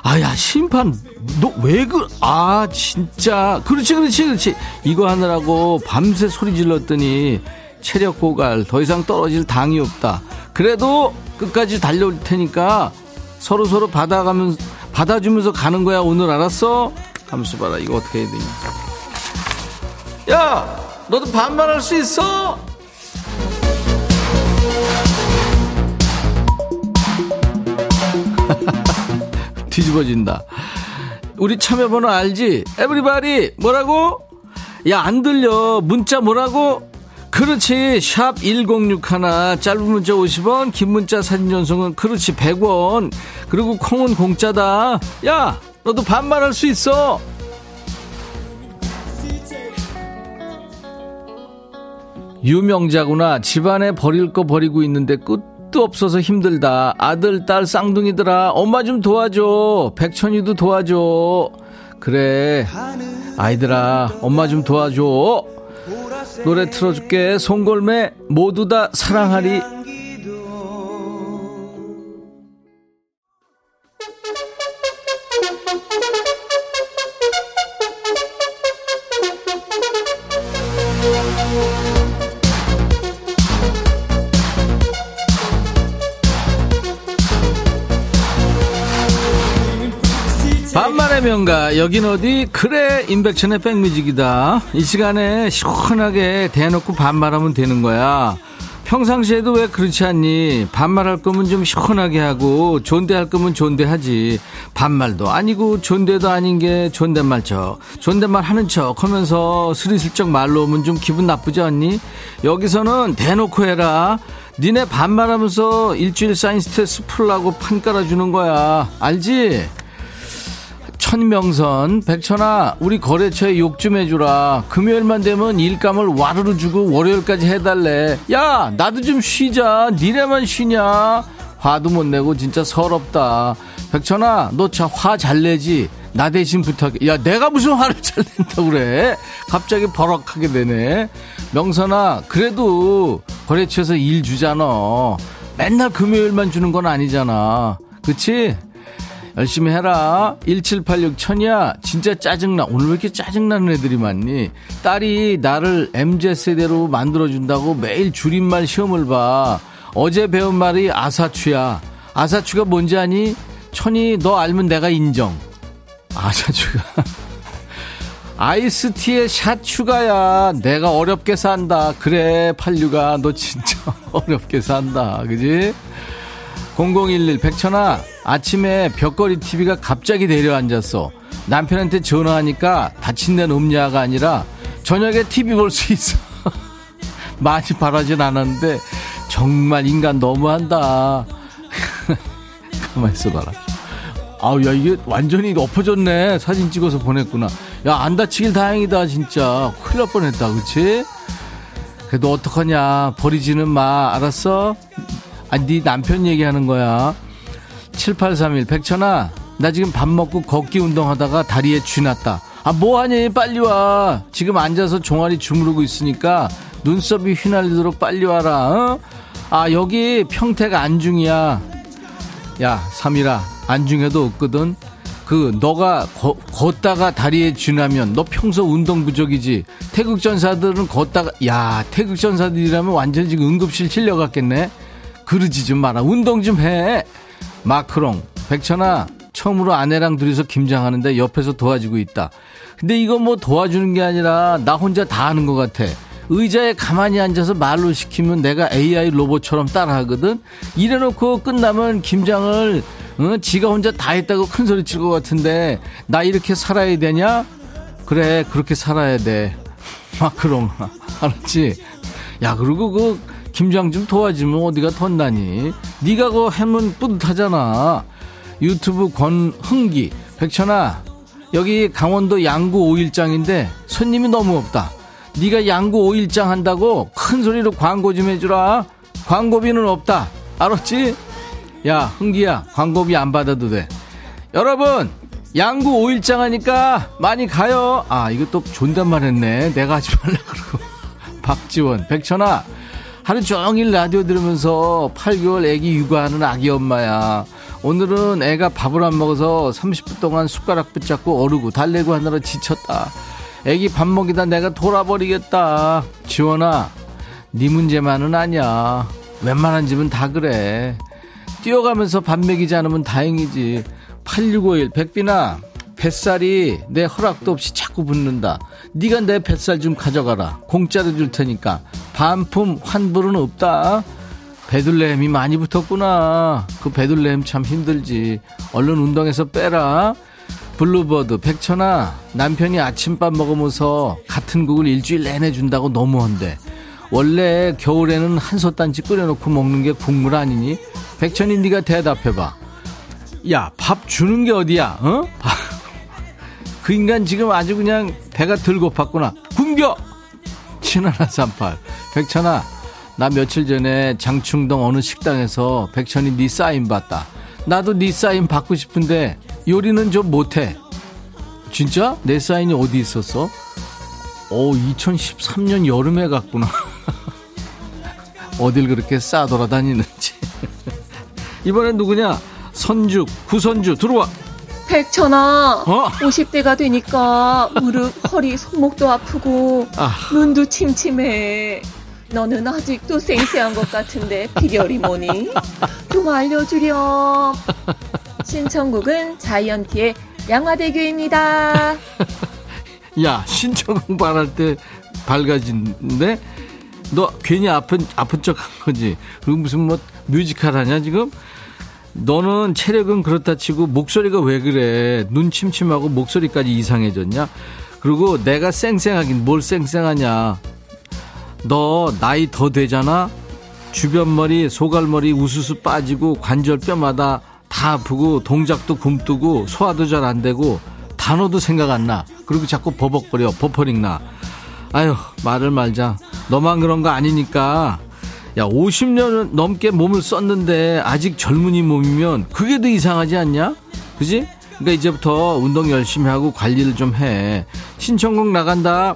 아야 심판 너 왜 그 아 진짜. 그렇지 그렇지 그렇지. 이거 하느라고 밤새 소리 질렀더니 체력 고갈 더 이상 떨어질 당이 없다. 그래도 끝까지 달려올 테니까 서로 서로 받아가면서 받아주면서 가는 거야. 오늘 알았어? 하면서 봐라. 이거 어떻게 해야 되냐. 야 너도 반말할 수 있어? 뒤집어진다. 우리 참여번호 알지? 에브리바디 뭐라고? 야 안 들려. 문자 뭐라고? 그렇지. 샵 1061 짧은 문자 50원 긴 문자 사진 전송은 그렇지. 100원. 그리고 콩은 공짜다. 야 너도 반말할 수 있어. 유명자구나. 집안에 버릴 거 버리고 있는데 끝 도 없어서 힘들다. 아들 딸 쌍둥이들아 엄마 좀 도와줘. 백천이도 도와줘. 그래. 아이들아 엄마 좀 도와줘. 노래 틀어줄게. 송골매 모두 다 사랑하리 명가 여긴 어디? 그래 임백천의 백뮤직이다. 이 시간에 시원하게 대놓고 반말하면 되는 거야. 평상시에도 왜 그렇지 않니? 반말할 거면 좀 시원하게 하고 존대할 거면 존대하지. 반말도 아니고 존대도 아닌 게 존댓말 척. 존댓말 하는 척 하면서 스리슬쩍 말로 오면 좀 기분 나쁘지 않니? 여기서는 대놓고 해라. 니네 반말하면서 일주일 쌓인 스트레스 풀라고 판 깔아주는 거야. 알지? 천명선 백천아 우리 거래처에 욕 좀 해주라. 금요일만 되면 일감을 와르르 주고 월요일까지 해달래. 야 나도 좀 쉬자. 니네만 쉬냐? 화도 못 내고 진짜 서럽다. 백천아 너저화잘 내지? 나 대신 부탁해. 야 내가 무슨 화를 잘 낸다 그래? 갑자기 버럭하게 되네. 명선아 그래도 거래처에서 일 주잖아. 맨날 금요일만 주는 건 아니잖아. 그치 열심히 해라. 1786 천이야. 진짜 짜증나. 오늘 왜 이렇게 짜증나는 애들이 많니? 딸이 나를 MZ세대로 만들어준다고 매일 줄임말 시험을 봐. 어제 배운 말이 아사추야. 아사추가 뭔지 아니? 천이 너 알면 내가 인정. 아사추가. 아이스티에 샷 추가야. 내가 어렵게 산다. 그래, 86아. 너 진짜 어렵게 산다. 그지? 0011 백천아 아침에 벽걸이 TV가 갑자기 내려앉았어. 남편한테 전화하니까 다친 데는 없냐가 아니라 저녁에 TV 볼 수 있어. 많이 바라진 않았는데 정말 인간 너무한다. 가만 있어봐라. 아우 야 이게 완전히 엎어졌네. 사진 찍어서 보냈구나. 야 안 다치길 다행이다 진짜. 큰일 날 뻔했다 그치? 그래도 어떡하냐. 버리지는 마. 알았어 아니 네 남편 얘기하는 거야 7831 백천아 나 지금 밥 먹고 걷기 운동하다가 다리에 쥐 났다 아 뭐하니 빨리 와 지금 앉아서 종아리 주무르고 있으니까 눈썹이 휘날리도록 빨리 와라 어? 아 여기 평택 안중이야 야 삼일아 안중에도 없거든. 그 너가 거, 걷다가 다리에 쥐나면 너 평소 운동 부족이지. 태극 전사들은 걷다가 야 태극 전사들이라면 완전 지금 응급실 실려갔겠네. 그러지 좀 마라. 운동 좀 해. 마크롱 백천아 처음으로 아내랑 둘이서 김장하는데 옆에서 도와주고 있다. 근데 이거 뭐 도와주는 게 아니라 나 혼자 다 하는 것 같아. 의자에 가만히 앉아서 말로 시키면 내가 AI 로봇처럼 따라하거든. 이래놓고 끝나면 김장을 어? 지가 혼자 다 했다고 큰 소리 칠 것 같은데 나 이렇게 살아야 되냐? 그래 그렇게 살아야 돼. 마크롱 알았지? 야 그리고 그 김장 좀 도와주면 어디가 덧나니? 네가 그거 하면 뿌듯하잖아. 유튜브 권흥기 백천아 여기 강원도 양구 5일장인데 손님이 너무 없다. 네가 양구 5일장 한다고 큰 소리로 광고 좀 해주라. 광고비는 없다. 알았지? 야 흥기야 광고비 안 받아도 돼. 여러분 양구 5일장 하니까 많이 가요. 아또 존댓말 했네. 내가 하지 말라 그러고. 박지원 백천아 하루 종일 라디오 들으면서 8개월 애기 육아하는 아기 엄마야. 오늘은 애가 밥을 안 먹어서 30분 동안 숟가락 붙잡고 어르고 달래고 하느라 지쳤다. 애기 밥 먹이다 내가 돌아버리겠다. 지원아, 네 문제만은 아니야. 웬만한 집은 다 그래. 뛰어가면서 밥 먹이지 않으면 다행이지. 8651 백천아, 뱃살이 내 허락도 없이 자꾸 붙는다. 네가 내 뱃살 좀 가져가라. 공짜로 줄 테니까. 반품 환불은 없다. 베들레헴이 많이 붙었구나. 그 베들레헴 참 힘들지. 얼른 운동해서 빼라. 블루버드, 백천아, 남편이 아침밥 먹으면서 같은 국을 일주일 내내 준다고 너무한데. 원래 겨울에는 한솥단지 끓여놓고 먹는 게 국물 아니니? 백천이 네가 대답해봐. 야, 밥 주는 게 어디야? 어? 그 인간 지금 아주 그냥 배가 덜 고팠구나. 굶겨! 7138. 백천아, 나 며칠 전에 장충동 어느 식당에서 백천이 네 사인 봤다. 나도 네 사인 받고 싶은데 요리는 좀 못해. 진짜? 내 사인이 어디 있었어? 오, 2013년 여름에 갔구나. 어딜 그렇게 싸 돌아다니는지. 이번엔 누구냐? 선주, 구선주, 들어와. 백천아, 어? 50대가 되니까 무릎, 허리, 손목도 아프고 아. 눈도 침침해. 너는 아직도 생생한 것 같은데 비결이 뭐니? 좀 알려주렴. 신청곡은 자이언티의 양화대교입니다. 야, 신청 발할 때 밝아진데? 너 괜히 아픈, 아픈 척 한 거지. 무슨 뭐 뮤지컬 하냐, 지금? 너는 체력은 그렇다 치고 목소리가 왜 그래? 눈 침침하고 목소리까지 이상해졌냐? 그리고 내가 쌩쌩하긴 뭘 쌩쌩하냐? 너 나이 더 되잖아? 주변 머리, 소갈머리 우수수 빠지고 관절 뼈마다 다 아프고 동작도 굼뜨고 소화도 잘 안 되고 단어도 생각 안 나. 그리고 자꾸 버벅거려. 버퍼링 나. 아유, 말을 말자. 너만 그런 거 아니니까. 야, 50년 넘게 몸을 썼는데 아직 젊은이 몸이면 그게 더 이상하지 않냐? 그지? 그러니까 이제부터 운동 열심히 하고 관리를 좀 해. 신청곡 나간다.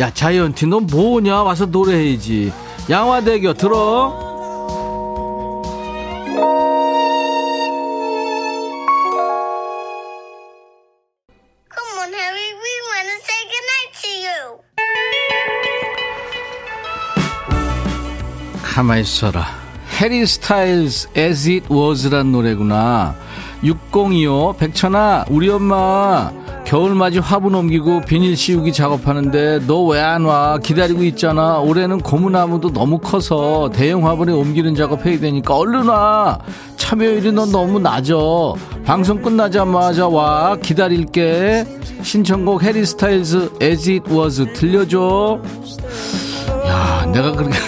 야, 자이언티 너 뭐냐? 와서 노래해야지. 양화대교 들어. 가만히 있어라. 해리 스타일즈 As It Was란 노래구나. 6025 백천아 우리 엄마 겨울맞이 화분 옮기고 비닐 씌우기 작업하는데 너 왜 안 와? 기다리고 있잖아. 올해는 고무나무도 너무 커서 대형 화분에 옮기는 작업 해야 되니까 얼른 와. 참여율이 너 너무 낮어. 방송 끝나자마자 와. 기다릴게. 신청곡 해리 스타일즈 As It Was 들려줘. 야, 내가 그렇게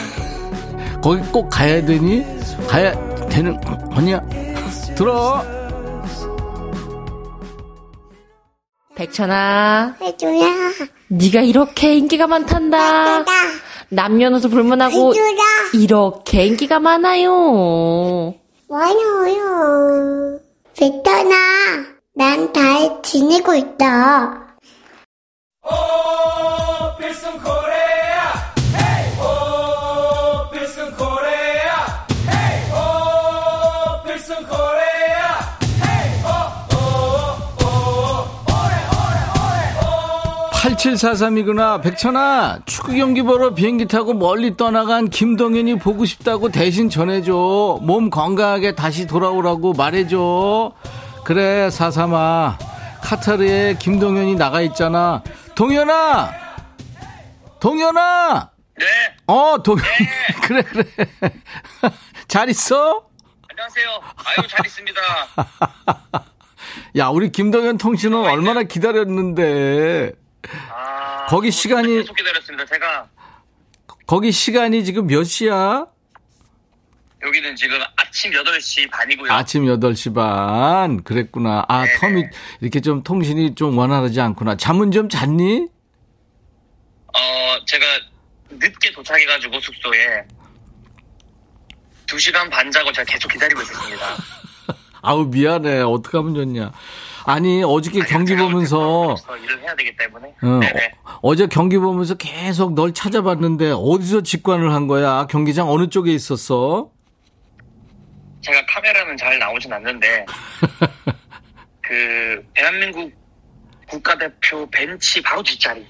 거기 꼭 가야 되니? 가야 되는 거냐? 들어. 백천아, 해줘야. 네가 이렇게 인기가 많단다. 해줘라. 남녀노소 불문하고 해줘라. 이렇게 인기가 많아요. 많아요. 베터나, 난잘 지내고 있다. 9743이구나. 백천아, 축구 경기 보러 비행기 타고 멀리 떠나간 김동현이 보고 싶다고 대신 전해줘. 몸 건강하게 다시 돌아오라고 말해줘. 그래, 사삼아. 카타르에 김동현이 나가 있잖아. 동현아! 동현아! 네, 어, 동현. 그래, 그래. 잘 있어? 안녕하세요. 아유, 잘 있습니다. 야, 우리 김동현 통신은 얼마나 기다렸는데. 아, 거기 시간이- 계속 기다렸습니다. 제가 거기 시간이 지금 몇 시야? 여기는 지금 아침 8시 반이고요. 아침 8시 반. 그랬구나. 아, 네네. 텀이 이렇게 좀 통신이 좀 원활하지 않구나. 잠은 좀 잤니? 어, 제가 늦게 도착해 가지고 숙소에 2시간 반 자고 제가 계속 기다리고 있었습니다. 아우, 미안해. 어떡하면 좋냐. 아니, 어저께 경기 보면서, 그래서 일을 해야 되기 때문에. 어, 네네. 어, 제 경기 보면서 계속 널 찾아봤는데, 어디서 직관을 한 거야? 경기장 어느 쪽에 있었어? 제가 카메라는 잘 나오진 않는데 그 대한민국 국가대표 벤치 바로 뒷자리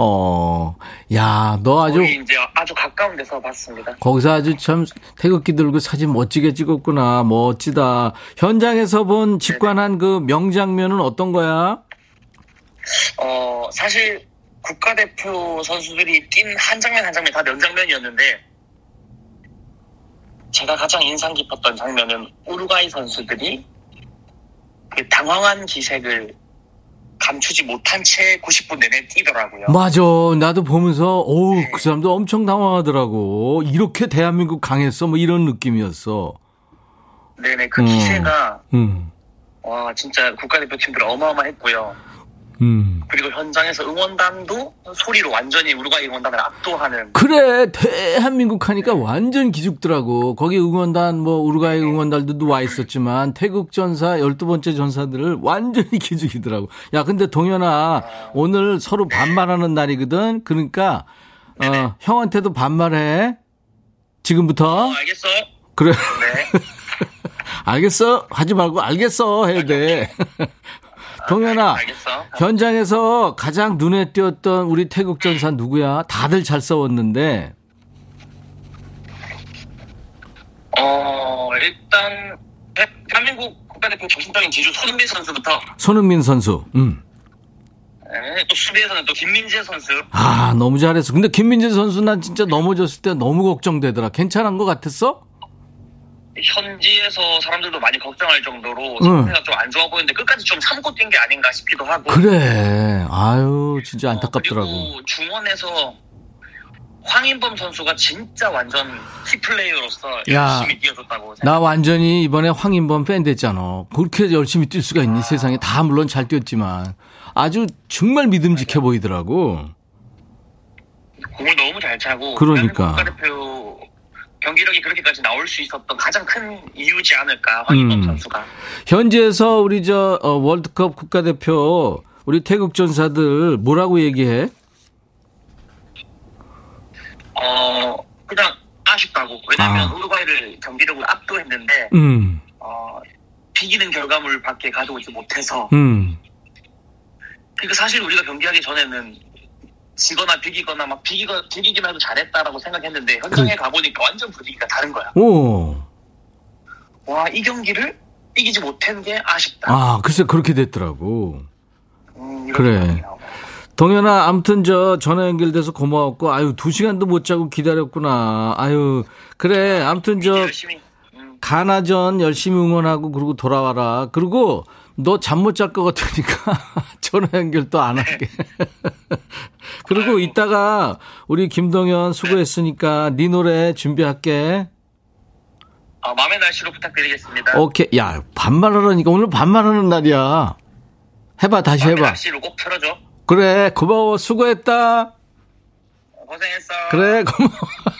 어, 야, 너 아주, 이제 아주 가까운 데서 봤습니다. 거기서 아주 참 태극기 들고 사진 멋지게 찍었구나. 멋지다. 현장에서 본 직관한 그 명장면은 어떤 거야? 어 사실 국가대표 선수들이 뛴 한 장면 한 장면 다 명장면이었는데 제가 가장 인상 깊었던 장면은 우루과이 선수들이 그 당황한 기색을 감추지 못한 채 90분 내내 뛰더라고요. 맞아. 나도 보면서, 어우, 그 사람도 엄청 당황하더라고. 이렇게 대한민국 강했어? 뭐 이런 느낌이었어. 네네 그 음. 기세가 음, 와 진짜 국가대표팀들 어마어마했고요. 음. 그리고 현장에서 응원단도 소리로 완전히 우루과이 응원단을 압도하는 그래, 대한민국 하니까 완전 기죽더라고. 거기 응원단, 뭐, 우루과이 응원단들도 와 있었지만, 태국 전사, 12번째 전사들을 완전히 기죽이더라고. 야, 근데 동현아, 오늘 서로 반말하는 날이거든? 그러니까, 어, 형한테도 반말해. 지금부터. 어, 알겠어? 그래. 네. 알겠어? 하지 말고, 알겠어? 해야 돼. 동현아, 알겠어. 현장에서 가장 눈에 띄었던 우리 태국 전사 누구야? 다들 잘 싸웠는데, 어, 일단, 대- 대한민국 국가대표 정신적인 지주 손흥민 선수부터, 손흥민 선수. 음. 네, 또 수비에서는 또 김민재 선수, 아, 너무 잘했어. 근데 김민재 선수 난 진짜 넘어졌을 때 너무 걱정되더라. 괜찮은 것 같았어? 현지에서 사람들도 많이 걱정할 정도로 응. 상태가 좀안 좋아 보이는데 끝까지 좀 참고 뛴 게 아닌가 싶기도 하고. 그래. 아유, 진짜 어, 안타깝더라고. 그리고 중원에서 황인범 선수가 진짜 완전 키플레이어로서 야, 열심히 뛰어줬다고 생각. 나 완전히 이번에 황인범 팬 됐잖아. 그렇게 열심히 뛸 수가 있니? 세상에. 다 물론 잘 뛰었지만. 아주 정말 믿음직해 보이더라고. 공을 너무 잘 차고. 그러니까. 국가대표 경기력이 그렇게까지 나올 수 있었던 가장 큰 이유지 않을까 황인범 음. 선수가. 현지에서 우리 저 어, 월드컵 국가대표 우리 태국 전사들 뭐라고 얘기해? 어 그냥 아쉽다고. 왜냐면 아. 우루과이를 경기력으로 압도했는데 음. 어 비기는 결과물밖에 가져오지 못해서. 음. 그러니까 사실 우리가 경기하기 전에는 지거나 비기거나 막 비기거 비기기만 해도 잘했다라고 생각했는데 현장에 가보니까 완전 분위기가 다른 거야. 오. 와 이 경기를 이기지 못한 게 아쉽다. 아, 글쎄 그렇게 됐더라고. 음, 그래. 동현아, 아무튼 저 전화 연결돼서 고마웠고, 아유, 두 시간도 못 자고 기다렸구나. 아유, 그래, 아무튼 저 열심히. 음, 가나전 열심히 응원하고 그러고 돌아와라. 그리고 너 잠 못 잘 것 같으니까 전화 연결 또 안 할게. 그리고 이따가 우리 김동현 수고했으니까 네 노래 준비할게. 어, 마음의 날씨로 부탁드리겠습니다. 오케이. 야, 반말하라니까 오늘 반말하는 날이야. 해봐, 다시 해봐. 날씨로 꼭 틀어줘. 그래, 고마워. 수고했다. 고생했어. 그래, 고마워.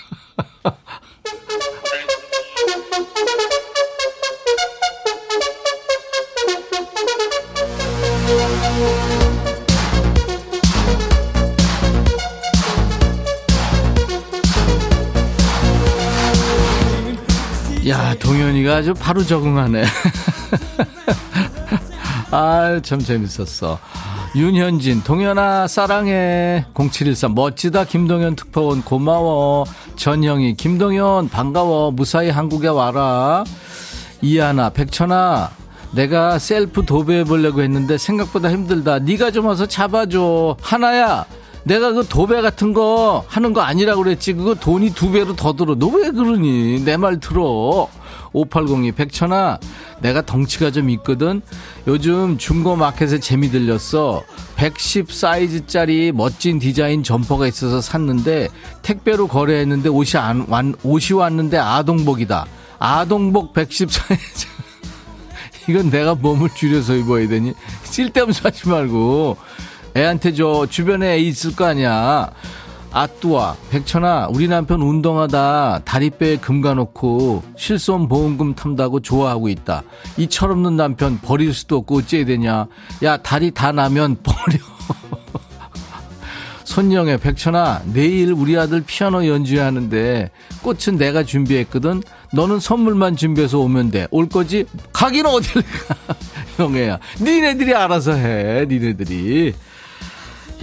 야, 동현이가 아주 바로 적응하네. 아, 참 재밌었어. 윤현진, 동현아, 사랑해. 0713, 멋지다, 김동현 특파원, 고마워. 전영희, 김동현, 반가워. 무사히 한국에 와라. 이하나, 백천아, 내가 셀프 도배해보려고 했는데 생각보다 힘들다. 네가 좀 와서 잡아줘. 하나야, 내가 그 도배 같은 거 하는 거 아니라고 그랬지. 그거 돈이 두 배로 더 들어. 너 왜 그러니? 내 말 들어. 5802 백천아 내가 덩치가 좀 있거든 요즘 중고 마켓에 재미 들렸어 110 사이즈짜리 멋진 디자인 점퍼가 있어서 샀는데 택배로 거래했는데 옷이 안 완, 옷이 왔는데 아동복이다 아동복 110 사이즈 이건 내가 몸을 줄여서 입어야 되니 쓸데없이 하지 말고 애한테 줘. 주변에 애 있을 거 아니야. 아뚜아 백천아 우리 남편 운동하다. 다리뼈에 금 가놓고 실손 보험금 탄다고 좋아하고 있다. 이 철없는 남편 버릴 수도 없고 어째야 되냐. 야 다리 다 나면 버려. 손영애 백천아 내일 우리 아들 피아노 연주회 하는데 꽃은 내가 준비했거든. 너는 선물만 준비해서 오면 돼 올 거지? 가기는 어딜 가. 영애야 니네들이 알아서 해 니네들이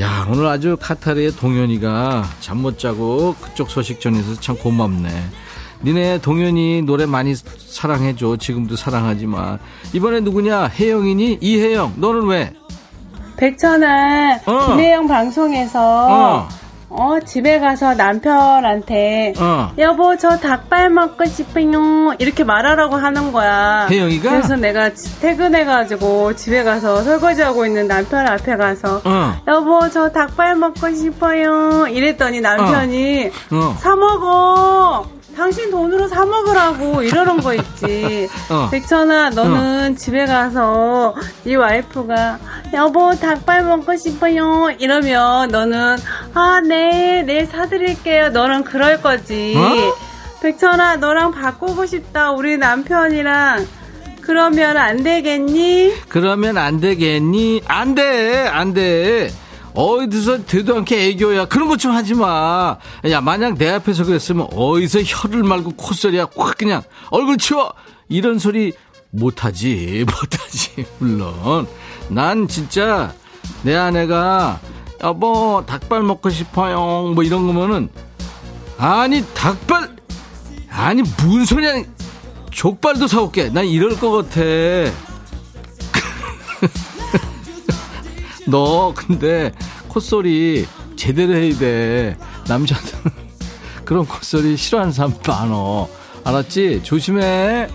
야, 오늘 아주 카타르의 동현이가 잠 못 자고 그쪽 소식 전해서 참 고맙네. 니네 동현이 노래 많이 사랑해줘. 지금도 사랑하지만. 이번에 누구냐? 혜영이니? 이혜영. 너는 왜? 백천아, 어. 김혜영 방송에서 어. 어, 집에 가서 남편한테 어. 여보 저 닭발 먹고 싶어요 이렇게 말하라고 하는 거야. 혜영이가? 그래서 내가 지- 퇴근해가지고 집에 가서 설거지하고 있는 남편 앞에 가서 어. 여보 저 닭발 먹고 싶어요 이랬더니 남편이 어. 사 먹어. 당신 돈으로 사 먹으라고 이러는 거 있지. 어. 백천아, 너는 집에 가서 네 와이프가 여보 닭발 먹고 싶어요 이러면 너는 아, 네, 네 사드릴게요. 너는 그럴 거지. 어? 백천아, 너랑 바꾸고 싶다. 우리 남편이랑 그러면 안 되겠니? 그러면 안 되겠니? 안 돼, 안 돼. 어디서 되도 않게 애교야. 그런 것 좀 하지 마. 야, 만약 내 앞에서 그랬으면 어디서 혀를 말고 콧소리야. 확 그냥 얼굴 치워! 이런 소리 못하지. 못하지. 물론. 난 진짜 내 아내가 여보, 닭발 먹고 싶어요. 뭐 이런 거면은 아니, 닭발! 아니, 무슨 소리야. 족발도 사올게. 난 이럴 것 같아. 너 근데 콧소리 제대로 해야 돼. 남자는 그런 콧소리 싫어하는 사람 많어. 알았지? 조심해.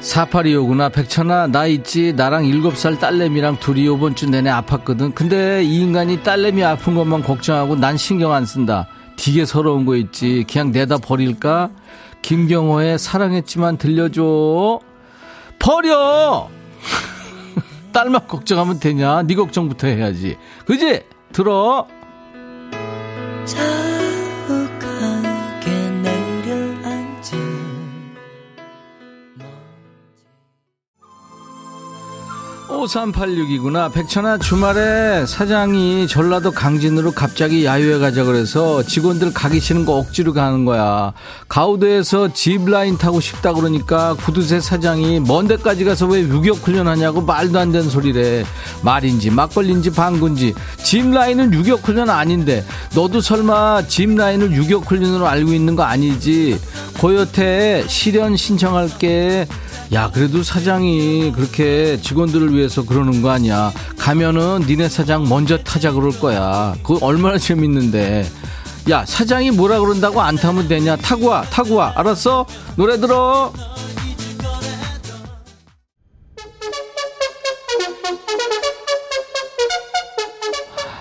4825구나. 백천아, 나 있지. 나랑 7살 딸내미랑 둘이 요번 주 내내 아팠거든. 근데 이 인간이 딸내미 아픈 것만 걱정하고 난 신경 안 쓴다. 되게 서러운 거 있지. 그냥 내다 버릴까? 김경호의 사랑했지만 들려줘. 버려! 딸만 걱정하면 되냐? 네 걱정부터 해야지. 그지? 들어. 5386이구나. 백천아, 주말에 사장이 전라도 강진으로 갑자기 야유회 가자 그래서 직원들 가기 싫은 거 억지로 가는 거야. 가우드에서 짚라인 타고 싶다 그러니까 구두쇠 사장이 먼 데까지 가서 왜 유격 훈련하냐고 말도 안 되는 소리래. 말인지 막걸리인지 방군지 짚라인은 유격 훈련 아닌데 너도 설마 짚라인을 유격 훈련으로 알고 있는 거 아니지? 고요태 실현 신청할게. 야, 그래도 사장이 그렇게 직원들을 위해 서 그러는 거 아니야. 가면은 니네 사장 먼저 타자 그럴 거야. 그거 얼마나 재밌는데. 야, 사장이 뭐라 그런다고 안 타면 되냐? 타고 와, 타고 와. 알았어? 노래 들어.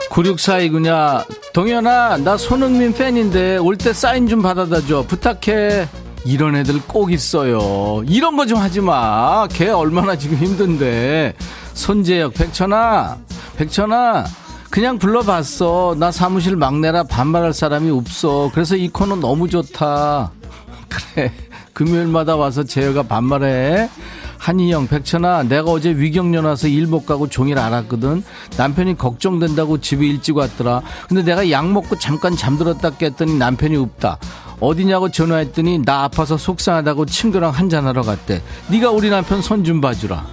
9642구냐. 동현아, 나 손흥민 팬인데 올 때 사인 좀 받아다 줘. 부탁해. 이런 애들 꼭 있어요. 이런 거 좀 하지 마. 걔 얼마나 지금 힘든데. 손재혁, 백천아, 백천아, 그냥 불러봤어. 나 사무실 막내라 반말할 사람이 없어. 그래서 이 코너 너무 좋다. 그래. 금요일마다 와서 재혁아 반말해. 한희영, 백천아, 내가 어제 위경련 와서 일 못 가고 종일 알았거든. 남편이 걱정된다고 집에 일찍 왔더라. 근데 내가 약 먹고 잠깐 잠들었다 깼더니 남편이 없다. 어디냐고 전화했더니 나 아파서 속상하다고 친구랑 한잔하러 갔대. 네가 우리 남편 손 좀 봐주라.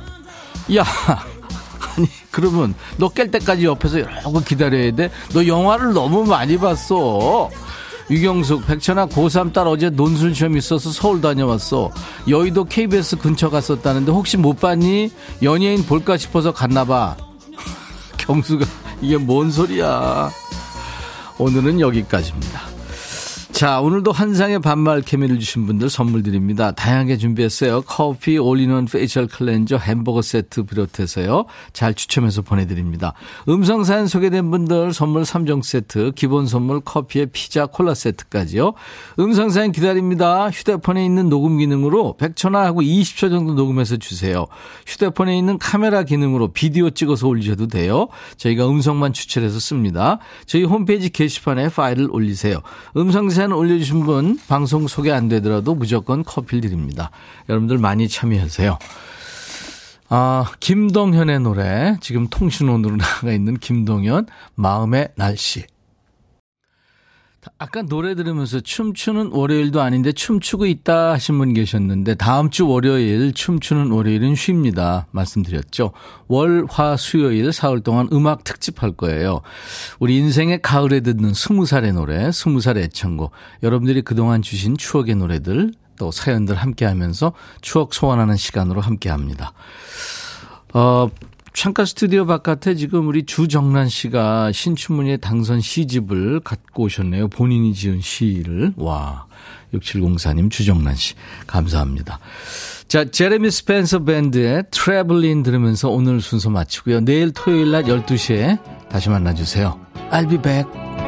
야, 아니 그러면 너 깰 때까지 옆에서 이러고 기다려야 돼? 너 영화를 너무 많이 봤어. 유경숙, 백천아 고3 딸 어제 논술 시험 있어서 서울 다녀왔어. 여의도 KBS 근처 갔었다는데 혹시 못 봤니? 연예인 볼까 싶어서 갔나봐. 경수가 이게 뭔 소리야. 오늘은 여기까지입니다. 자, 오늘도 환상의 반말 케미를 주신 분들 선물 드립니다. 다양하게 준비했어요. 커피, all-in-one facial cleanser, 햄버거 세트 비롯해서요. 잘 추첨해서 보내드립니다. 음성사연 소개된 분들 선물 3종 세트, 기본 선물 커피에 피자, 콜라 세트까지요. 음성사연 기다립니다. 휴대폰에 있는 녹음 기능으로 100초나 하고 20초 정도 녹음해서 주세요. 휴대폰에 있는 카메라 기능으로 비디오 찍어서 올리셔도 돼요. 저희가 음성만 추출해서 씁니다. 저희 홈페이지 게시판에 파일을 올리세요. 음성사연 올려주신 분 방송 소개 안 되더라도 무조건 커피를 드립니다. 여러분들 많이 참여하세요. 아, 김동현의 노래. 지금 통신원으로 나가 있는 김동현, 마음의 날씨. 아까 노래 들으면서 춤추는 월요일도 아닌데 춤추고 있다 하신 분 계셨는데 다음 주 월요일 춤추는 월요일은 쉽니다. 말씀드렸죠. 월, 화, 수요일 사흘 동안 음악 특집 할 거예요. 우리 인생의 가을에 듣는 스무 살의 노래, 스무 살의 애창곡. 여러분들이 그동안 주신 추억의 노래들 또 사연들 함께 하면서 추억 소환하는 시간으로 함께 합니다. 어, 창가 스튜디오 바깥에 지금 우리 주정란 씨가 신춘문예 당선 시집을 갖고 오셨네요. 본인이 지은 시를. 와. 6704님 주정란 씨. 감사합니다. 자, 제레미 스펜서 밴드의 트래블린 들으면서 오늘 순서 마치고요. 내일 토요일 낮 12시에 다시 만나 주세요. I'll be back.